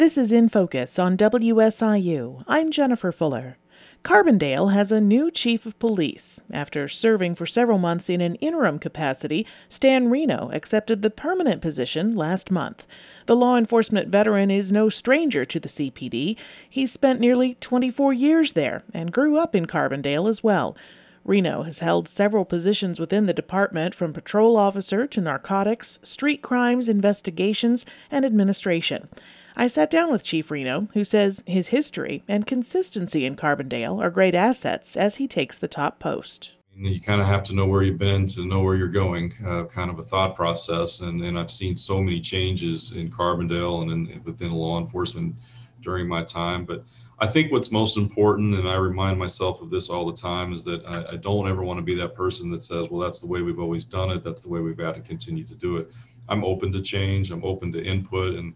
This is In Focus on WSIU. I'm Jennifer Fuller. Carbondale has a new chief of police. After serving for several months in an interim capacity, Stan Reno accepted the permanent position last month. The law enforcement veteran is no stranger to the CPD. He's spent nearly 24 years there and grew up in Carbondale as well. Reno has held several positions within the department from patrol officer to narcotics, street crimes investigations, and administration. I sat down with Chief Reno, who says his history and consistency in Carbondale are great assets as he takes the top post. You kind of have to know where you've been to know where you're going, uh, kind of a thought process. And, and I've seen so many changes in Carbondale and in, within law enforcement during my time. But I think what's most important, and I remind myself of this all the time, is that I, I, don't ever want to be that person that says, well, that's the way we've always done it. That's the way we've got to continue to do it. I'm open to change. I'm open to input and,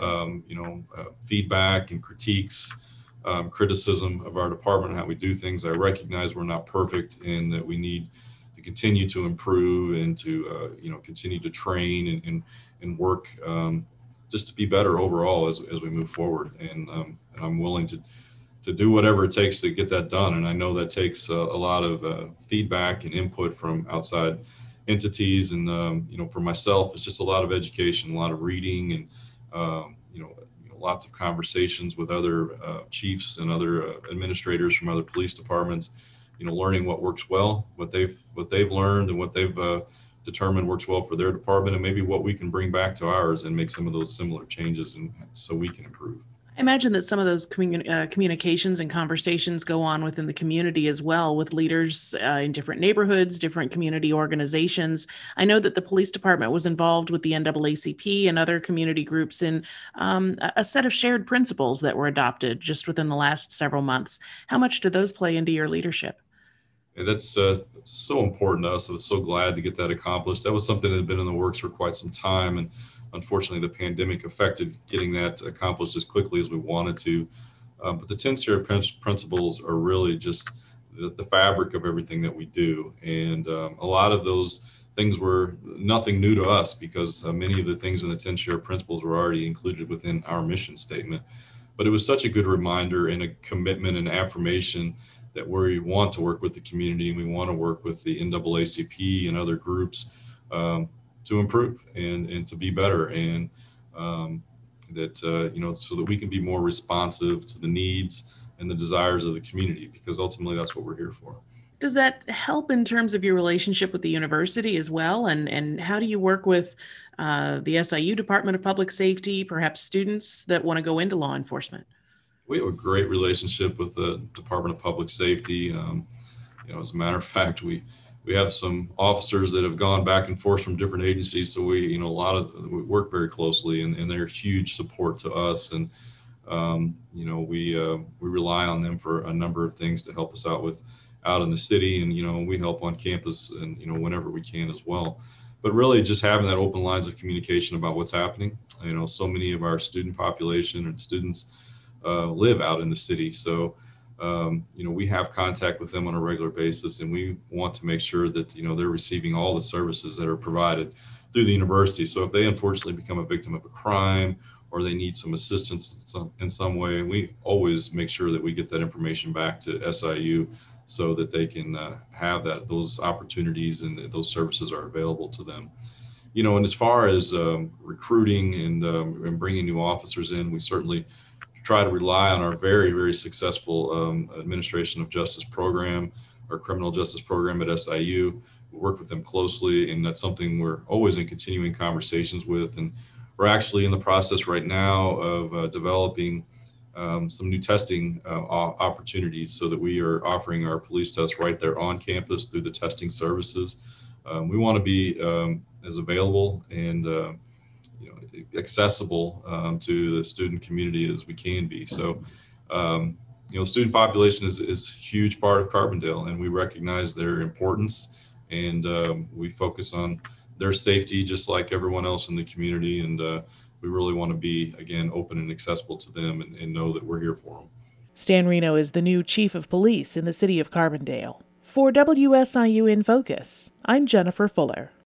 um, you know, uh, feedback and critiques, um, criticism of our department and how we do things. I recognize we're not perfect and that we need to continue to improve and to, uh, you know, continue to train and, and, and work um, just to be better overall as, as we move forward. And, um, and I'm willing to to do whatever it takes to get that done. And I know that takes a, a lot of uh, feedback and input from outside entities. And um, you know, for myself, it's just a lot of education, a lot of reading, and um, you, know, you, know, lots of conversations with other uh, chiefs and other uh, administrators from other police departments. You know, learning what works well, what they've what they've learned, and what they've determined works well for their department, and maybe what we can bring back to ours and make some of those similar changes, and so we can improve. I imagine that some of those commun- uh, communications and conversations go on within the community as well with leaders uh, in different neighborhoods, different community organizations. I know that the police department was involved with the NAACP and other community groups in um, a set of shared principles that were adopted just within the last several months. How much do those play into your leadership? And that's uh, so important to us. I was so glad to get that accomplished. That was something that had been in the works for quite some time. And unfortunately, the pandemic affected getting that accomplished as quickly as we wanted to. Um, but the 10 shared principles are really just the, the, fabric of everything that we do. And um, a lot of those things were nothing new to us because uh, many of the things in the 10 shared principles were already included within our mission statement. But it was such a good reminder and a commitment and affirmation that we want to work with the community and we want to work with the NAACP and other groups um, to improve and and to be better and um, that uh, you know so that we can be more responsive to the needs and the desires of the community because ultimately that's what we're here for. Does that help in terms of your relationship with the university as well? And and how do you work with uh, the siu department of public safety perhaps students that want to go into law enforcement we have a great relationship with the department of public safety um, you know as a matter of fact we we have some officers that have gone back and forth from different agencies. So we, you know, a lot of we work very closely, and, and they're huge support to us. And um, you know, we uh, we rely on them for a number of things to help us out with out in the city, and you know, we help on campus, and you know, whenever we can as well. But really, just having that open lines of communication about what's happening. You know, so many of our student population and students uh, live out in the city, so um, you know, we have contact with them on a regular basis, and we want to make sure that you know they're receiving all the services that are provided through the university. So if they unfortunately become a victim of a crime or they need some assistance in some, in some way, we always make sure that we get that information back to SIU so that they can uh, have that those opportunities and those services are available to them. You know, and as far as um, recruiting and, um, and bringing new officers in, we certainly try to rely on our very, very successful um, administration of justice program, our criminal justice program at SIU. We work with them closely, and that's something we're always in continuing conversations with. And we're actually in the process right now of uh, developing um, some new testing uh, opportunities so that we are offering our police tests right there on campus through the testing services. Um, we want to be um, as available and uh, accessible um, to the student community as we can be. So, um, you know, student population is, is huge part of Carbondale, and we recognize their importance, and um, we focus on their safety just like everyone else in the community. And uh, we really want to be, again, open and accessible to them and, and know that we're here for them. Stan Reno is the new chief of police in the city of Carbondale. For WSIU in Focus, I'm Jennifer Fuller.